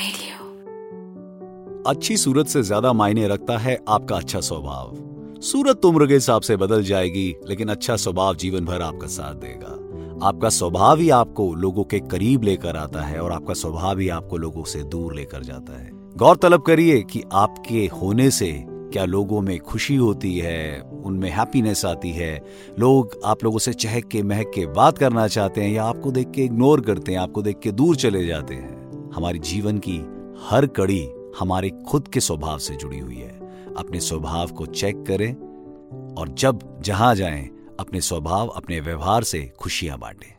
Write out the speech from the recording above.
Radio. अच्छी सूरत से ज़्यादा मायने रखता है आपका अच्छा स्वभाव। सूरत उम्र के हिसाब से बदल जाएगी, लेकिन अच्छा स्वभाव जीवन भर आपका साथ देगा। आपका स्वभाव ही आपको लोगों के करीब लेकर आता है और आपका स्वभाव ही आपको लोगों से दूर लेकर जाता है। गौरतलब करिए कि आपके होने से क्या लोगों में खुशी होती है, उनमें हैप्पीनेस आती है। लोग आप लोगों से चहक के महक के बात करना चाहते हैं या आपको देख के इग्नोर करते हैं, आपको देख के दूर चले जाते हैं। हमारे जीवन की हर कड़ी हमारे खुद के स्वभाव से जुड़ी हुई है अपने स्वभाव को चेक करें और जब जहाँ जाएँ, अपने स्वभाव, अपने व्यवहार से खुशियाँ बांटें.